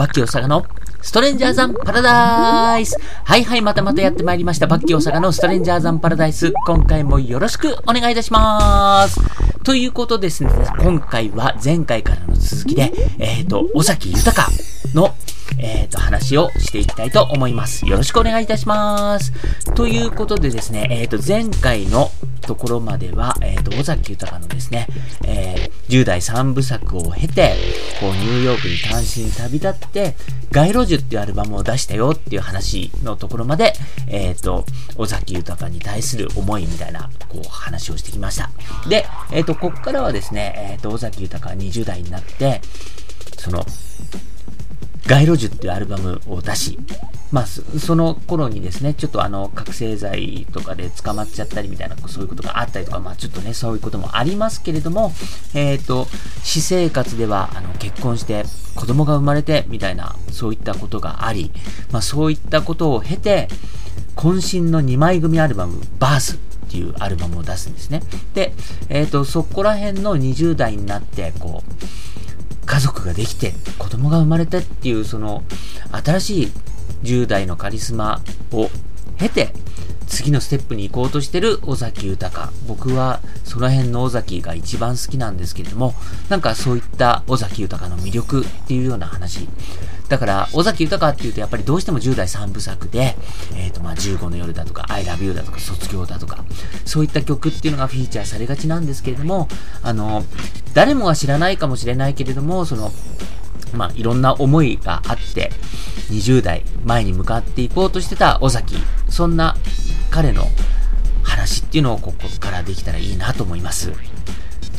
バッキー大阪のストレンジャーザンパラダイスはいはい、またまたやってまいりました。バッキー大阪のストレンジャーザンパラダイス。今回もよろしくお願いいたします。ということですね、今回は前回からの続きで、えっ、ー、と、尾崎豊のえっ、ー、と、話をしていきたいと思います。よろしくお願いいたします。ということでですね、えっ、ー、と、前回のところまでは、えっ、ー、と、尾崎豊のですね、え10代3部作を経て、こう、ニューヨークに単身旅立って、街路樹っていうアルバムを出したよっていう話のところまで、えっ、と、尾崎豊に対する思いみたいな、こう、話をしてきました。で、えっ、と、こっからはですね、えっ、と、尾崎豊20代になって、その、街路樹っていうアルバムを出し、まあ、その頃にですね、ちょっとあの、覚醒剤とかで捕まっちゃったりみたいな、そういうことがあったりとか、まあ、ちょっとね、そういうこともありますけれども、えっ、ー、と、私生活では、あの、結婚して、子供が生まれて、みたいな、そういったことがあり、まあ、そういったことを経て、渾身の2枚組アルバム、バースっていうアルバムを出すんですね。で、えっ、ー、と、そこら辺の20代になって、こう、家族ができて、子供が生まれてっていう、その、新しい10代のカリスマを経て、次のステップに行こうとしてる尾崎豊。僕はその辺の尾崎が一番好きなんですけれども、なんかそういった尾崎豊の魅力っていうような話だから、尾崎豊っていうとやっぱりどうしても10代3部作で、えっ、ー、とまあ15の夜だとか、I love you だとか、卒業だとか、そういった曲っていうのがフィーチャーされがちなんですけれども、あの、誰もが知らないかもしれないけれども、その、まあ、いろんな思いがあって、20代前に向かっていこうとしてた尾崎、そんな彼の話っていうのをここからできたらいいなと思います。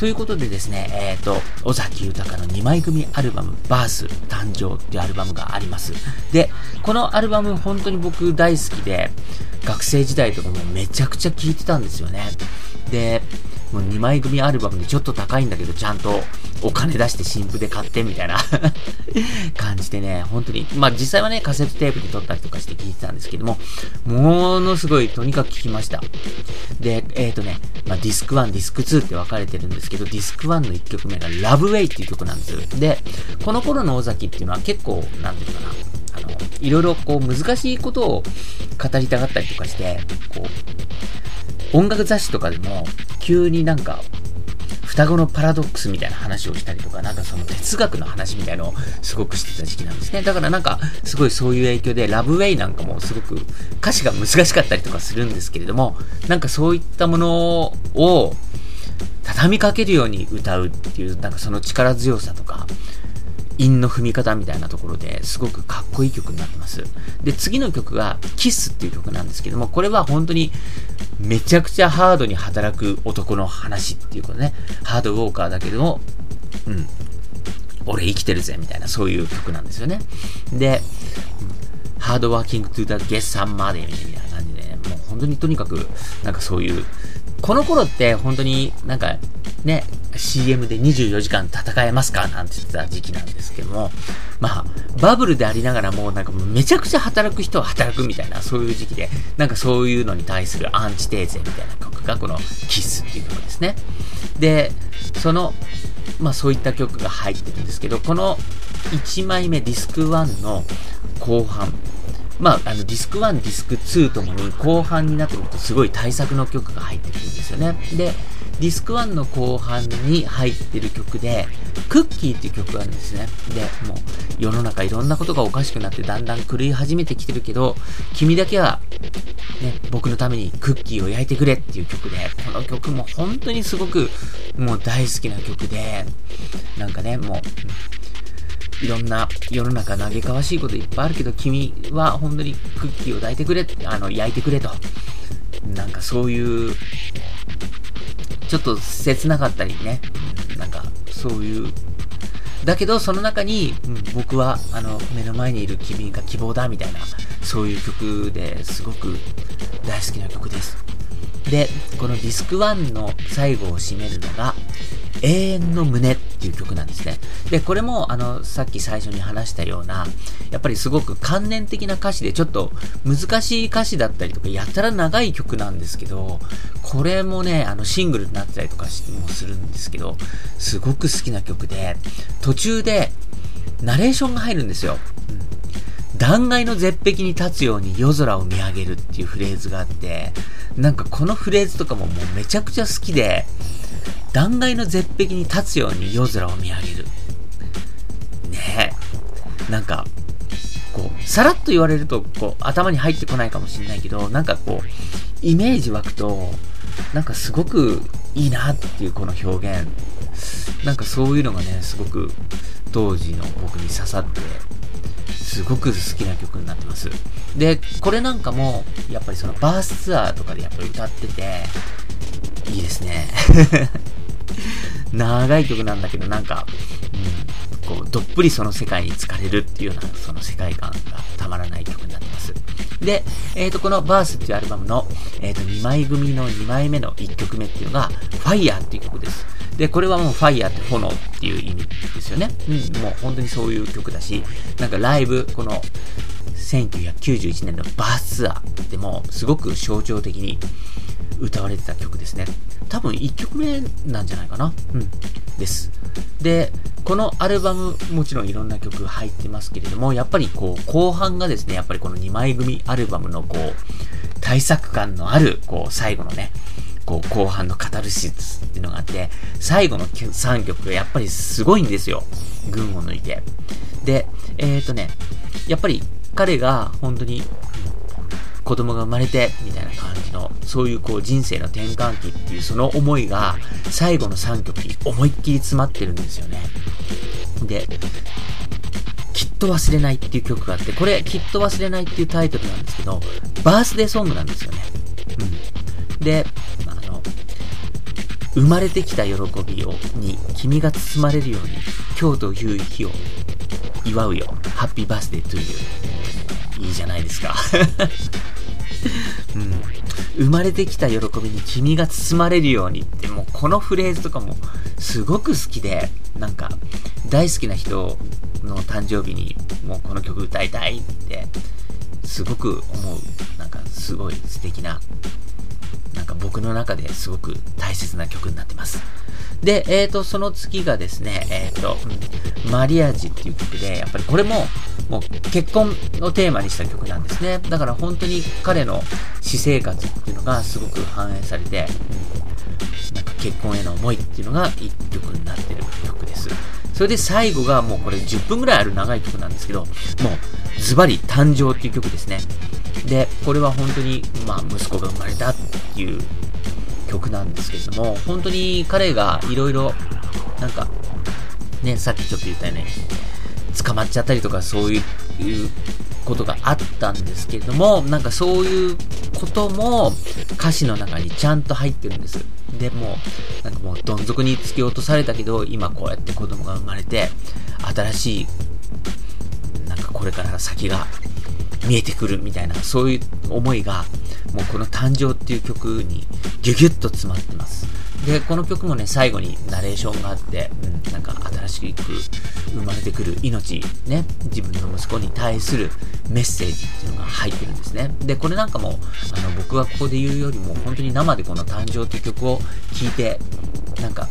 ということでですね、えっ、ー、と、尾崎豊の2枚組アルバム、バース誕生っていうアルバムがあります。で、このアルバム本当に僕大好きで、学生時代とかもめちゃくちゃ聴いてたんですよね。で、もう2枚組アルバムでちょっと高いんだけど、ちゃんとお金出して新譜で買ってみたいな 感じでね、本当に、まあ実際はね、カセットテープで撮ったりとかして聞いてたんですけども、ものすごいとにかく聞きました。で、えっ、ー、とね、まあディスク1、ディスク2って分かれてるんですけど、ディスク1の1曲目がラブウェイっていう曲なんですよ。で、この頃の尾崎っていうのは結構、なんていうかな、あの、いろいろこう難しいことを語りたがったりとかして、こう、音楽雑誌とかでも、急になんか、双子のパラドックスみたいな話をしたりとか、なんかその哲学の話みたいのをすごくしてた時期なんですね。だからなんか、すごいそういう影響で、ラブウェイなんかもすごく歌詞が難しかったりとかするんですけれども、なんかそういったものを畳みかけるように歌うっていう、なんかその力強さとか、韻の踏み方みたいなところですごくかっこいい曲になってます。で、次の曲がキスっていう曲なんですけども、これは本当にめちゃくちゃハードに働く男の話っていうことね。ハードウォーカーだけども、うん、俺生きてるぜみたいなそういう曲なんですよね。で、ハードワーキングトゥーダゲッサンマデーみたいな感じで、もう本当にとにかく、なんかそういうこの頃って本当になんかね、CM で24時間戦えますかなんて言ってた時期なんですけども、まあ、バブルでありながらもうなんかめちゃくちゃ働く人は働くみたいなそういう時期で、なんかそういうのに対するアンチテーゼみたいな曲がこのキスっていう曲ですね。で、その、まあそういった曲が入ってるんですけど、この1枚目ディスク1の後半、まあ、あの、ディスク1、ディスク2ともに後半になってくるとすごい対策の曲が入ってくるんですよね。で、ディスク1の後半に入ってる曲で、クッキーっていう曲があるんですね。で、もう、世の中いろんなことがおかしくなってだんだん狂い始めてきてるけど、君だけは、ね、僕のためにクッキーを焼いてくれっていう曲で、この曲も本当にすごくもう大好きな曲で、なんかね、もう、いろんな世の中嘆かわしいこといっぱいあるけど、君は本当にクッキーを抱いてくれ、あの、焼いてくれと。なんかそういう、ちょっと切なかったりね、なんかそういう、だけどその中に、うん、僕はあの目の前にいる君が希望だみたいな、そういう曲ですごく大好きな曲です。で、このディスク1の最後を締めるのが、永遠の胸っていう曲なんですね。で、これも、あの、さっき最初に話したような、やっぱりすごく観念的な歌詞で、ちょっと難しい歌詞だったりとか、やたら長い曲なんですけど、これもね、あの、シングルになってたりとかもするんですけど、すごく好きな曲で、途中で、ナレーションが入るんですよ。うん、断崖の絶壁に立つように夜空を見上げるっていうフレーズがあって、なんかこのフレーズとかももうめちゃくちゃ好きで、断崖の絶壁に立つように夜空を見上げる。ねえ。なんか、こう、さらっと言われると、こう、頭に入ってこないかもしれないけど、なんかこう、イメージ湧くと、なんかすごくいいなっていうこの表現。なんかそういうのがね、すごく当時の僕に刺さって、すごく好きな曲になってます。で、これなんかも、やっぱりそのバースツアーとかでやっぱり歌ってて、いいですね。長い曲なんだけど、なんか、うん、こう、どっぷりその世界に浸かれるっていうような、その世界観がたまらない曲になってます。で、えっ、ー、と、このバースっていうアルバムの、えっ、ー、と、2枚組の2枚目の1曲目っていうのが、Fire っていう曲です。で、これはもう Fire って炎っていう意味ですよね。うん、もう本当にそういう曲だし、なんかライブ、この、1991年のバースツアーでもすごく象徴的に歌われてた曲ですね。多分1曲目なんじゃないかな。うん。です。で、このアルバム、もちろんいろんな曲入ってますけれども、やっぱりこう、後半がですね、やっぱりこの2枚組アルバムのこう、対策感のある、こう、最後のね、こう、後半のカタルシスっていうのがあって、最後の3曲がやっぱりすごいんですよ。群を抜いて。で、えっ、ー、とね、やっぱり彼が本当に子供が生まれて、みたいな感じの、そういうこう人生の転換期っていうその思いが最後の3曲に思いっきり詰まってるんですよね。で、きっと忘れないっていう曲があって、これ、きっと忘れないっていうタイトルなんですけど、バースデーソングなんですよね。うん。で、あの、生まれてきた喜びを、に君が包まれるように、今日という日を祝うよ。ハッピーバースデートゥーユー。いいじゃないですか。生まれてきた喜びに君が包まれるようにって、もうこのフレーズとかもすごく好きで、なんか大好きな人の誕生日にもうこの曲歌いたいってすごく思う、なんかすごい素敵な、なんか僕の中ですごく大切な曲になってます。で、えっ、ー、と、その次がですね、えっ、ー、と、マリアージっていう曲で、やっぱりこれも、もう結婚をテーマにした曲なんですね。だから本当に彼の私生活っていうのがすごく反映されて、なんか結婚への思いっていうのが一曲になってる曲です。それで最後がもうこれ10分ぐらいある長い曲なんですけど、もうズバリ誕生っていう曲ですね。で、これは本当に、まあ息子が生まれたっていう曲なんですけれども、本当に彼がいろいろ、なんか、ね、さっきちょっと言ったよね、捕まっちゃったりとかそういうことがあったんですけれども、なんかそういうことも歌詞の中にちゃんと入ってるんです。でも、なんかもうどん底に突き落とされたけど、今こうやって子供が生まれて、新しい、なんかこれから先が見えてくるみたいな、そういう思いが、もうこの誕生っていう曲にギュギュッと詰まってます。で、この曲もね、最後にナレーションがあって、うん、なんか新しく生まれてくる命、ね、自分の息子に対するメッセージっていうのが入ってるんですね。で、これなんかも、あの、僕がここで言うよりも、本当に生でこの誕生という曲を聴いて、なんか、こ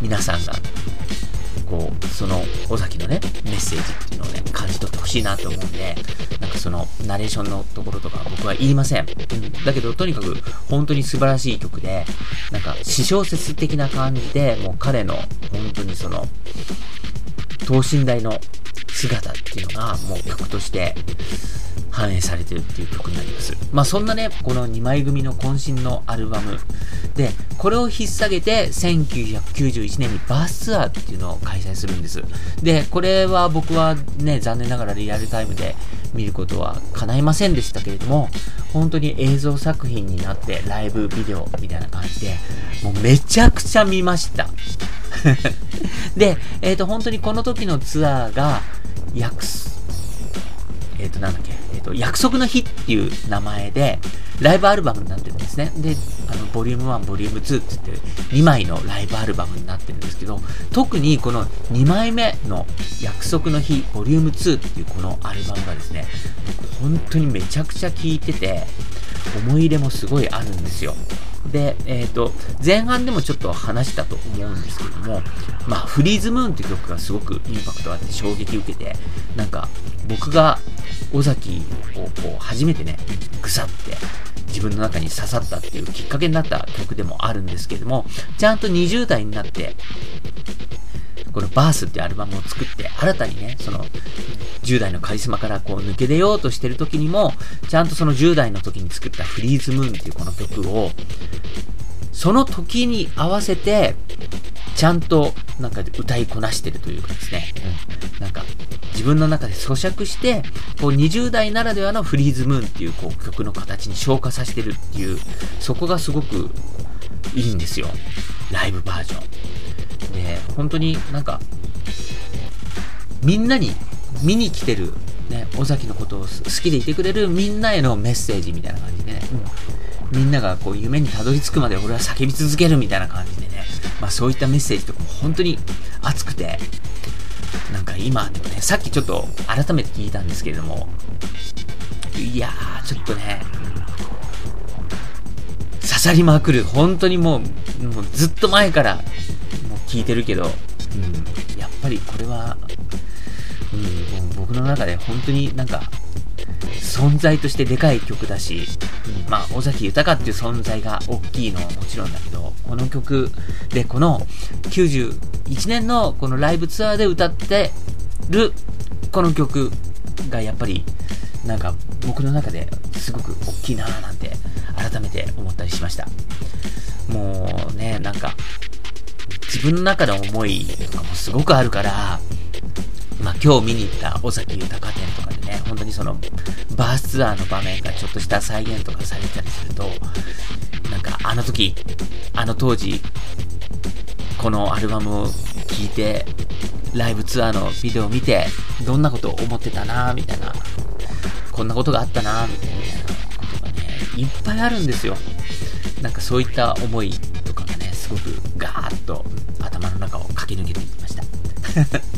う、皆さんがこう、その尾崎のね、メッセージっていうのをね、感じ取ってほしいなと思うんで、なんかその、ナレーションのところとか僕は言いません。うん。だけど、とにかく、本当に素晴らしい曲で、なんか、詩小説的な感じで、もう彼の、本当にその、等身大の姿っていうのが、もう曲として、反映されてるっていう曲になります。まあそんなね、この2枚組の渾身のアルバムで、これを引っ提げて1991年にバースツアーっていうのを開催するんです。で、これは僕はね、残念ながらリアルタイムで見ることは叶いませんでしたけれども、本当に映像作品になってライブビデオみたいな感じで、もうめちゃくちゃ見ました。で、えっ、ー、と、本当にこの時のツアーが、約、えっ、ー、と、なんだっけ、えっ、ー、と、約束の日っていう名前で、ライブアルバムになってるんですね。で、あの、ボリューム1、ボリューム2って言って、2枚のライブアルバムになってるんですけど、特にこの2枚目の約束の日、ボリューム2っていうこのアルバムがですね、僕本当にめちゃくちゃ聴いてて、思い入れもすごいあるんですよ。で、えっ、ー、と、前半でもちょっと話したと思うんですけども、まあ、フリーズムーンっていう曲がすごくインパクトあって衝撃受けて、なんか、僕が尾崎をこう、初めてね、ぐさって自分の中に刺さったっていうきっかけになった曲でもあるんですけども、ちゃんと20代になって、このバースってアルバムを作って、新たにね、その、10代のカリスマからこう抜け出ようとしてる時にも、ちゃんとその10代の時に作ったフリーズムーンっていうこの曲を、その時に合わせて、ちゃんとなんか歌いこなしてるというかですね、うん、なんか自分の中で咀嚼して、こう20代ならではのフリーズムーンっていうこう曲の形に昇華させてるっていう、そこがすごくいいんですよ。ライブバージョン。で、本当になんか、みんなに見に来てる、ね、尾崎のことを好きでいてくれるみんなへのメッセージみたいな感じでね、うん、みんながこう夢にたどり着くまで俺は叫び続けるみたいな感じでね、まあそういったメッセージとかも本当に熱くて、なんか今でもね、さっきちょっと改めて聞いたんですけれども、いやー、ちょっとね、刺さりまくる。本当にもう、もうずっと前からもう聞いてるけど、うん、やっぱりこれは、うん、僕の中で本当になんか、存在としてでかい曲だし、うん、まあ、尾崎豊っていう存在が大きいのはもちろんだけど、この曲で、この91年のこのライブツアーで歌ってるこの曲がやっぱり、なんか僕の中ですごく大きいなぁなんて改めて思ったりしました。もうね、なんか、自分の中の思いとかもすごくあるから、まあ、今日見に行った尾崎豊店とかでね、本当にそのバースツアーの場面がちょっとした再現とかされたりすると、なんかあの時、あの当時、このアルバムを聴いて、ライブツアーのビデオを見て、どんなことを思ってたなみたいな、こんなことがあったなみたいなことがね、いっぱいあるんですよ。なんかそういった思いとかがね、すごくガーッと頭の中を駆け抜けていきました。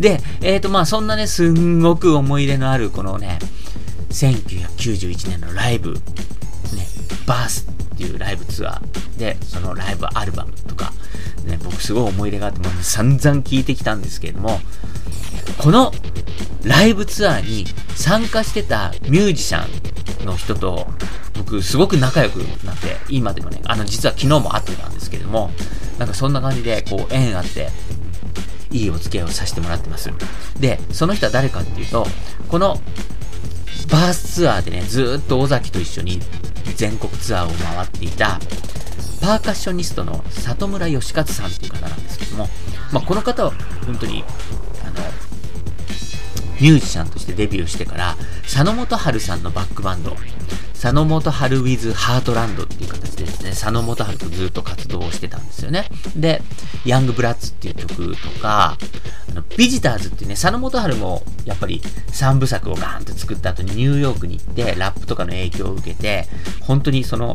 で、えっ、ー、と、まあ、そんなね、すんごく思い入れのある、このね、1991年のライブ、ね、バースっていうライブツアーで、そのライブアルバムとか、ね、僕すごい思い入れがあって、もう散々聞いてきたんですけれども、このライブツアーに参加してたミュージシャンの人と、僕すごく仲良くなって、今でもね、あの、実は昨日も会ってたんですけれども、なんかそんな感じで、こう、縁あって、いいお付き合いをさせてもらってます。で、その人は誰かっていうと、このバースツアーでね、ずっと尾崎と一緒に全国ツアーを回っていた、パーカッショニストの里村義和さんっていう方なんですけども、まあ、この方は本当に、あの、ミュージシャンとしてデビューしてから、佐野元春さんのバックバンド、佐野元春 with ハートランドっていう形でですね、佐野元春とずっと活動をしてたんですよね。で、ヤングブラッツっていう曲とか、あの、ビジターズっていうね、佐野元春もやっぱり3部作をガーンと作った後にニューヨークに行って、ラップとかの影響を受けて、本当にその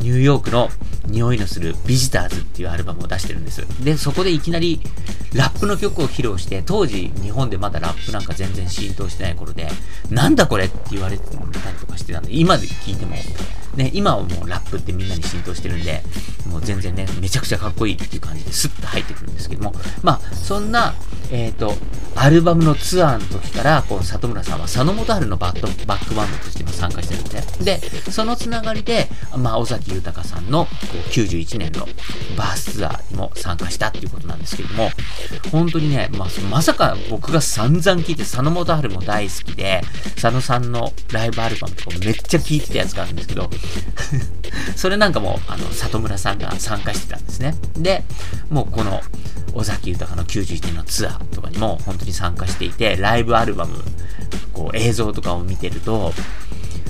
ニューヨークの匂いのするビジターズっていうアルバムを出してるんです。で、そこでいきなりラップの曲を披露して、当時日本でまだラップなんか全然浸透してない頃で、なんだこれって言われてたりとかしてたんで、今で聞いても、ね、今はもうラップってみんなに浸透してるんで、もう全然ね、めちゃくちゃかっこいいっていう感じでスッと入ってくるんですけども、まあ、そんな、えっ、ー、と、アルバムのツアーの時から、この里村さんは佐野元春のバッバックバンドとしても参加してるんで、で、そのつながりで、まあ、尾崎豊さんのこう91年のバースツアーにも参加したっていうことなんですけども、本当にね、まあ、まさか僕が散々聞いて、佐野元春も大好きで、佐野さんのライブアルバムとかめっちゃ聴いてたやつがあるんですけど、それなんかも、あの、里村さんが参加してたんですね。で、もうこの、尾崎豊の91年のツアーとかにも本当に参加していて、ライブアルバム、こう映像とかを見てると、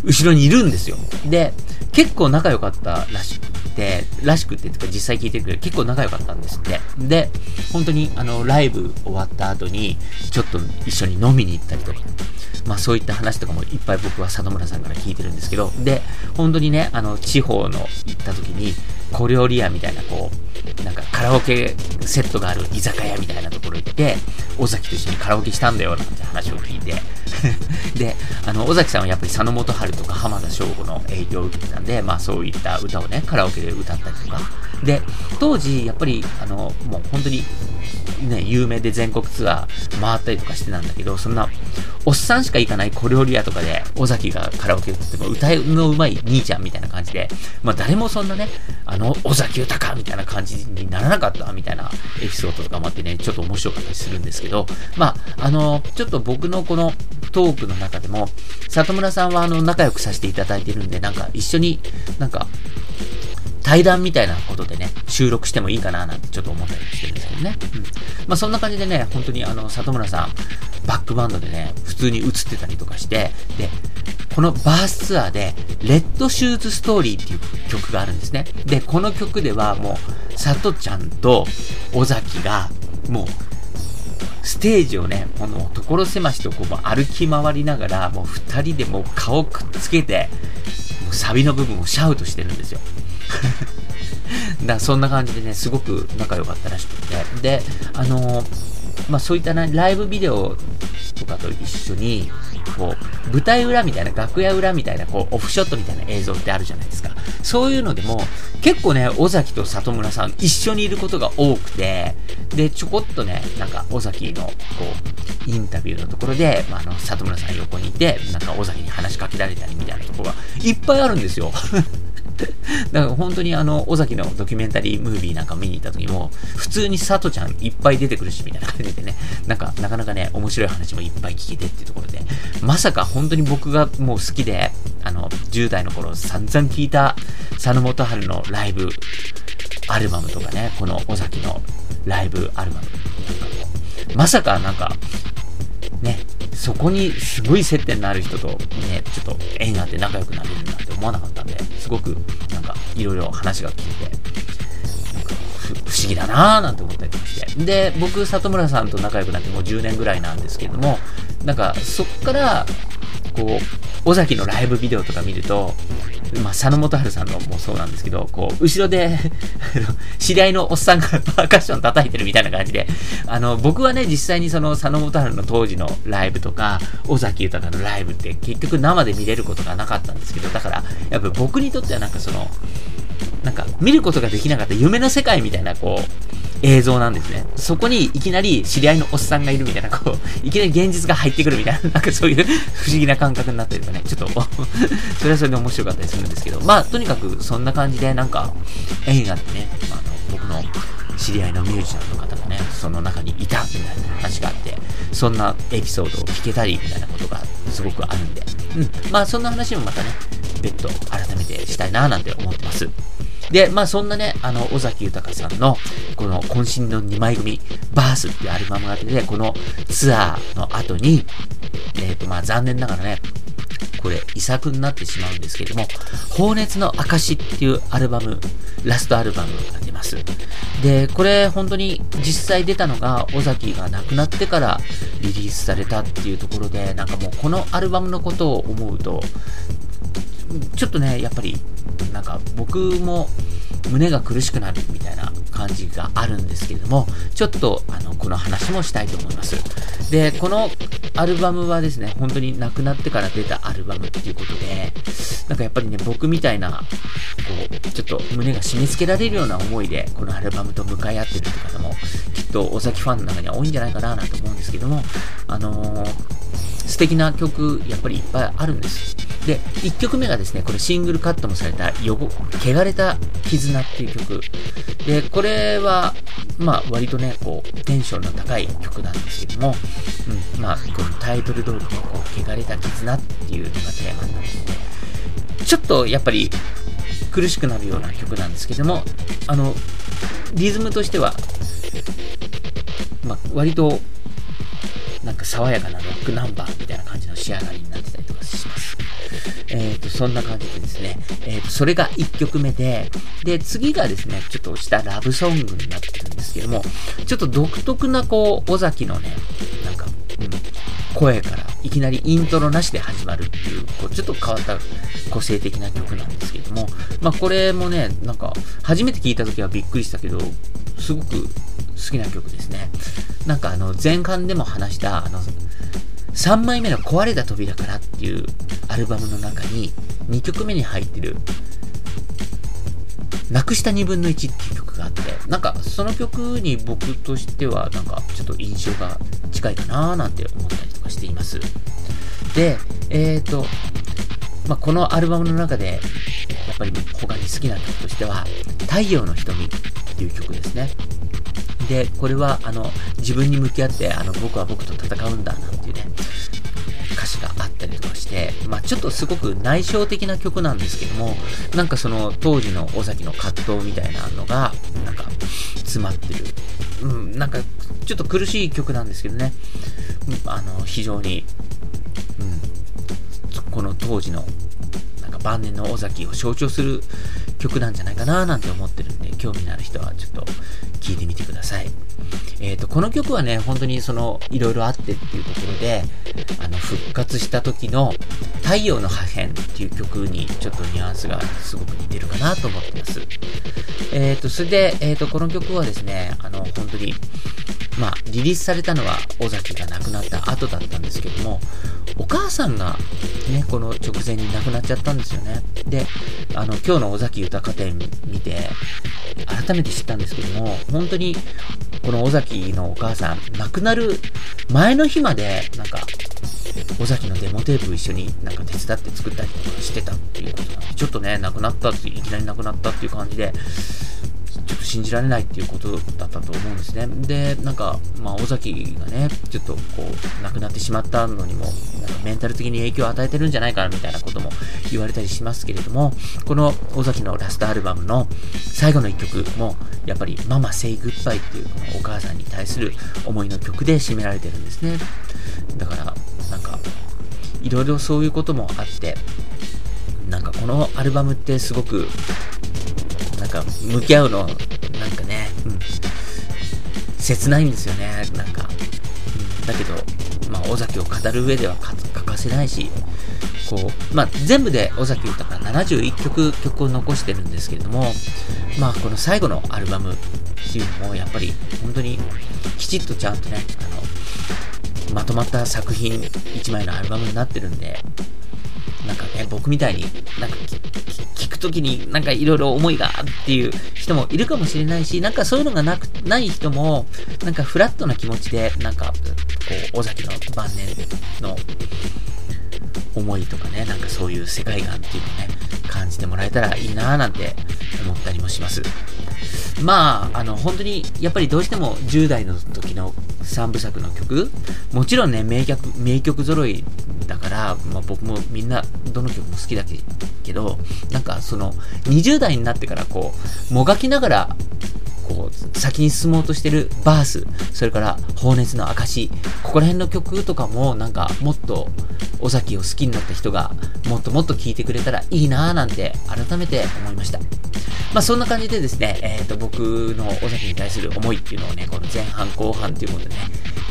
後ろにいるんですよ。で、結構仲良かったらしくて、らしくて、とか実際聞いてるけど、結構仲良かったんですって。で、本当にあの、ライブ終わった後に、ちょっと一緒に飲みに行ったりとか、まあそういった話とかもいっぱい僕は里村さんから聞いてるんですけど、で、本当にね、あの、地方の行った時に、小料理屋みたいな、こう、なんかカラオケセットがある居酒屋みたいなところ行って、尾崎と一緒にカラオケしたんだよ、なんて話を聞、で、あの、尾崎さんはやっぱり佐野元春とか浜田省吾の影響を受けてたんで、まあそういった歌をね、カラオケで歌ったりとか。で、当時、やっぱり、あの、もう本当に、ね、有名で全国ツアー回ったりとかしてたんだけど、そんな、おっさんしか行かない小料理屋とかで、尾崎がカラオケ歌っても歌の上手い兄ちゃんみたいな感じで、まあ誰もそんなね、あの、尾崎豊みたいな感じにならなかったみたいなエピソードとかもあってね、ちょっと面白かったりするんですけど、まあ、あの、ちょっと僕のこのトークの中でも、里村さんはあの、仲良くさせていただいてるんで、なんか一緒になんか、対談みたいなことでね、収録してもいいかななんてちょっと思ったりしてるんですけどね。うん。まあそんな感じでね、本当にあの、里村さん、バックバンドでね、普通に映ってたりとかして、で、このバースツアーで、レッドシューズストーリーっていう曲があるんですね。で、この曲ではもう、里ちゃんと尾崎が、もう、ステージをね、この所狭しとこう歩き回りながら、もう二人でもう顔くっつけて、もうサビの部分をシャウトしてるんですよ。だそんな感じでね、すごく仲良かったらしくて。で、あのー、まあ、そういったね、ライブビデオとかと一緒に、こう、舞台裏みたいな、楽屋裏みたいな、こう、オフショットみたいな映像ってあるじゃないですか。そういうのでも、結構ね、尾崎と里村さん一緒にいることが多くて、で、ちょこっとね、なんか、尾崎の、こう、インタビューのところで、まあ、あの、里村さん横にいて、なんか尾崎に話しかけられたりみたいなところがいっぱいあるんですよ。だから本当にあの、尾崎のドキュメンタリームービーなんか見に行った時も、普通に佐藤ちゃんいっぱい出てくるし、みたいな感じでね、なんか、なかなかね、面白い話もいっぱい聞けてっていうところで、まさか本当に僕がもう好きで、あの、10代の頃散々聞いた佐野元春のライブ、アルバムとかね、この尾崎のライブアルバム、まさかなんか、ね、そこにすごい接点のある人とね、ちょっと縁があって仲良くなれるなんて思わなかったんで、すごくなんかいろいろ話が聞いて、なんか不思議だなぁなんて思ったりとかして。で、僕、里村さんと仲良くなってもう10年ぐらいなんですけれども、なんかそっから、こう、尾崎のライブビデオとか見ると、まあ、佐野元春さんのもそうなんですけど、こう、後ろで知り合いのおっさんがパーカッション叩いてるみたいな感じで、あの、僕はね、実際にその佐野元春の当時のライブとか、尾崎豊のライブって結局生で見れることがなかったんですけど、だから、やっぱ僕にとってはなんかその、なんか見ることができなかった夢の世界みたいな、こう、映像なんですね。そこにいきなり知り合いのおっさんがいるみたいな、こう、いきなり現実が入ってくるみたいな、なんかそういう 不思議な感覚になったりとかね、ちょっと それはそれで面白かったりするんですけど、まあ、とにかくそんな感じで、なんか、縁があってね、まあ、あの、僕の知り合いのミュージシャンの方がね、その中にいたみたいな話があって、そんなエピソードを聞けたりみたいなことがすごくあるんで、うん、まあそんな話もまたね、別途改めてしたいななんて思ってます。で、まあそんなね、あの、尾崎豊さんの、この渾身の2枚組、バースっていうアルバムが出て、このツアーの後に、えっ、ー、と、まあ残念ながらね、これ、遺作になってしまうんですけれども、放熱の証っていうアルバム、ラストアルバムが出ます。で、これ本当に実際出たのが尾崎が亡くなってからリリースされたっていうところで、なんかもうこのアルバムのことを思うと、ちょっとね、やっぱり、なんか僕も胸が苦しくなるみたいな感じがあるんですけれども、ちょっとあのこの話もしたいと思います。で、このアルバムはですね、本当に亡くなってから出たアルバムっていうことで、なんかやっぱりね、僕みたいな、こう、ちょっと胸が締め付けられるような思いで、このアルバムと向かい合ってるって方も、きっと尾崎ファンの中には多いんじゃないかななんて思うんですけども、あのー素敵な曲、やっぱりいっぱいあるんです。で、1曲目がですね、これシングルカットもされた、汚、汚れた絆っていう曲。で、これは、まあ、割とね、こう、テンションの高い曲なんですけども、うん、まあ、このタイトル通りの、こう、汚れた絆っていうのがテーマになってて、ちょっとやっぱり苦しくなるような曲なんですけども、あの、リズムとしては、まあ、割となんか爽やかなロックナンバーみたいな感じの仕上がりになってたりとかします。え、ー、と、そんな感じでですね、え、ー、と、それが1曲目で、で、次がですね、ちょっとしたラブソングになってるんですけども、ちょっと独特なこう、尾崎のね、なんか、うん、声からいきなりイントロなしで始まるっていう、こうちょっと変わった個性的な曲なんですけども、まあこれもね、なんか初めて聴いた時はびっくりしたけど、すごく好きな曲ですね。なんかあの前半でも話したあの3枚目の壊れた扉からっていうアルバムの中に2曲目に入ってるなくした2分の1っていう曲があって、なんかその曲に僕としてはなんかちょっと印象が近いかなーなんて思ったりとかしています。で、えっ、ー、と、まあ、このアルバムの中で、やっぱり他に好きな曲としては、太陽の瞳っていう曲ですね。で、これは、あの、自分に向き合って、あの、僕は僕と戦うんだ、なて、まあ、ちょっとすごく内省的な曲なんですけども、なんかその当時の尾崎の葛藤みたいなのが、なんか詰まってる。うん、なんかちょっと苦しい曲なんですけどね、あの、非常に、うん、この当時の晩年の尾崎を象徴する曲なんじゃないかななんて思ってるんで、興味のある人はちょっと聞いてみてください。えっ、ー、と、この曲はね、本当にその、いろいろあってっていうところで、あの、復活した時の太陽の破片っていう曲にちょっとニュアンスがすごく似てるかなと思ってます。えっ、ー、と、それで、えっ、ー、と、この曲はですね、あの、本当に、まあ、リリースされたのは尾崎が亡くなった後だったんですけども、お母さんがね、この直前に亡くなっちゃったんですよね。で、あの、今日の尾崎豊展見て、改めて知ったんですけども、本当に、この尾崎のお母さん、亡くなる前の日まで、なんか、尾崎のデモテープ一緒になんか手伝って作ったりとかしてたっていうことなんで、ちょっとね、亡くなったって、いきなり亡くなったっていう感じで、ちょっと信じられないっていうことだったと思うんですね。で、なんか、まあ、尾崎がね、ちょっとこう、亡くなってしまったのにも、なんかメンタル的に影響を与えてるんじゃないかなみたいなことも言われたりしますけれども、この尾崎のラストアルバムの最後の一曲も、やっぱり、ママセイグッバイっていうこのお母さんに対する思いの曲で締められてるんですね。だから、なんか、いろいろそういうこともあって、なんかこのアルバムってすごくか、向き合うの、なんかね、うん、切ないんですよね、なんか。うん、だけど、まあ、尾崎を語る上では欠かせないし、こう、まあ、全部で尾崎豊71曲曲を残してるんですけれども、まあ、この最後のアルバムっていうのも、やっぱり本当にきちっとちゃんとね、あの、まとまった作品1枚のアルバムになってるんで、なんかね、僕みたいに、なんか聞くときになんかいろいろ思いがっていう人もいるかもしれないし、なんかそういうのがなく、ない人も、なんかフラットな気持ちで、なんか、こう、尾崎の晩年の思いとかね、なんかそういう世界観っていうのをね、感じてもらえたらいいなぁなんて思ったりもします。まあ、あの、本当に、やっぱりどうしても10代の時の3部作の曲、もちろんね、名曲、名曲揃いだから、まあ僕もみんな、どの曲も好きだけけど、なんかその、20代になってからこう、もがきながら、こう、先に進もうとしてるバース、それから、放熱の証、ここら辺の曲とかも、なんか、もっと、尾崎を好きになった人が、もっともっと聴いてくれたらいいなぁなんて、改めて思いました。まあ、そんな感じでですね、えっ、ー、と、僕の尾崎に対する思いっていうのをね、この前半後半っていうことでね、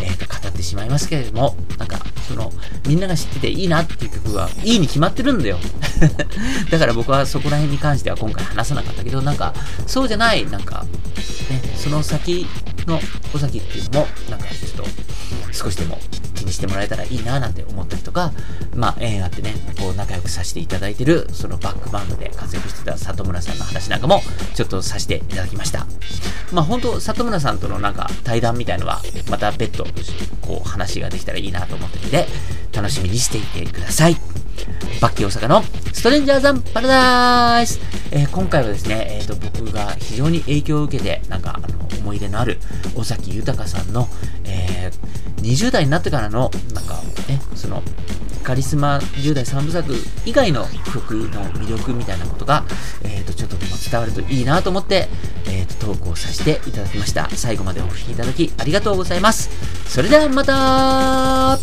えっ、ー、と、語ってしまいますけれども、なんか、その、みんなが知ってていいなっていう曲が、いいに決まってるんだよ。だから僕はそこら辺に関しては今回話さなかったけど、なんか、そうじゃない、なんか、ね、その先の尾崎っていうのも、なんかちょっと少しでもにしてもらえたらいいななんて思ったりとか、まあ、縁あってね、こう仲良くさせていただいてる、そのバックバンドで活躍してた里村さんの話なんかも、ちょっとさせていただきました。まあ、本当里村さんとのなんか対談みたいのは、また別途、こう話ができたらいいなと思ってるんで、楽しみにしていてください。バッキー大阪のストレンジャーザンパラダイス、えー、今回はですね、えーと、僕が非常に影響を受けて、なんかあの思い出のある尾崎豊さんの、えー、20代になってからの、なんかね、そのカリスマ10代3部作以外の曲の魅力みたいなことが、えー、とちょっとでも伝わるといいなと思って、えー、と投稿させていただきました。最後までお聴きいただきありがとうございます。それではまた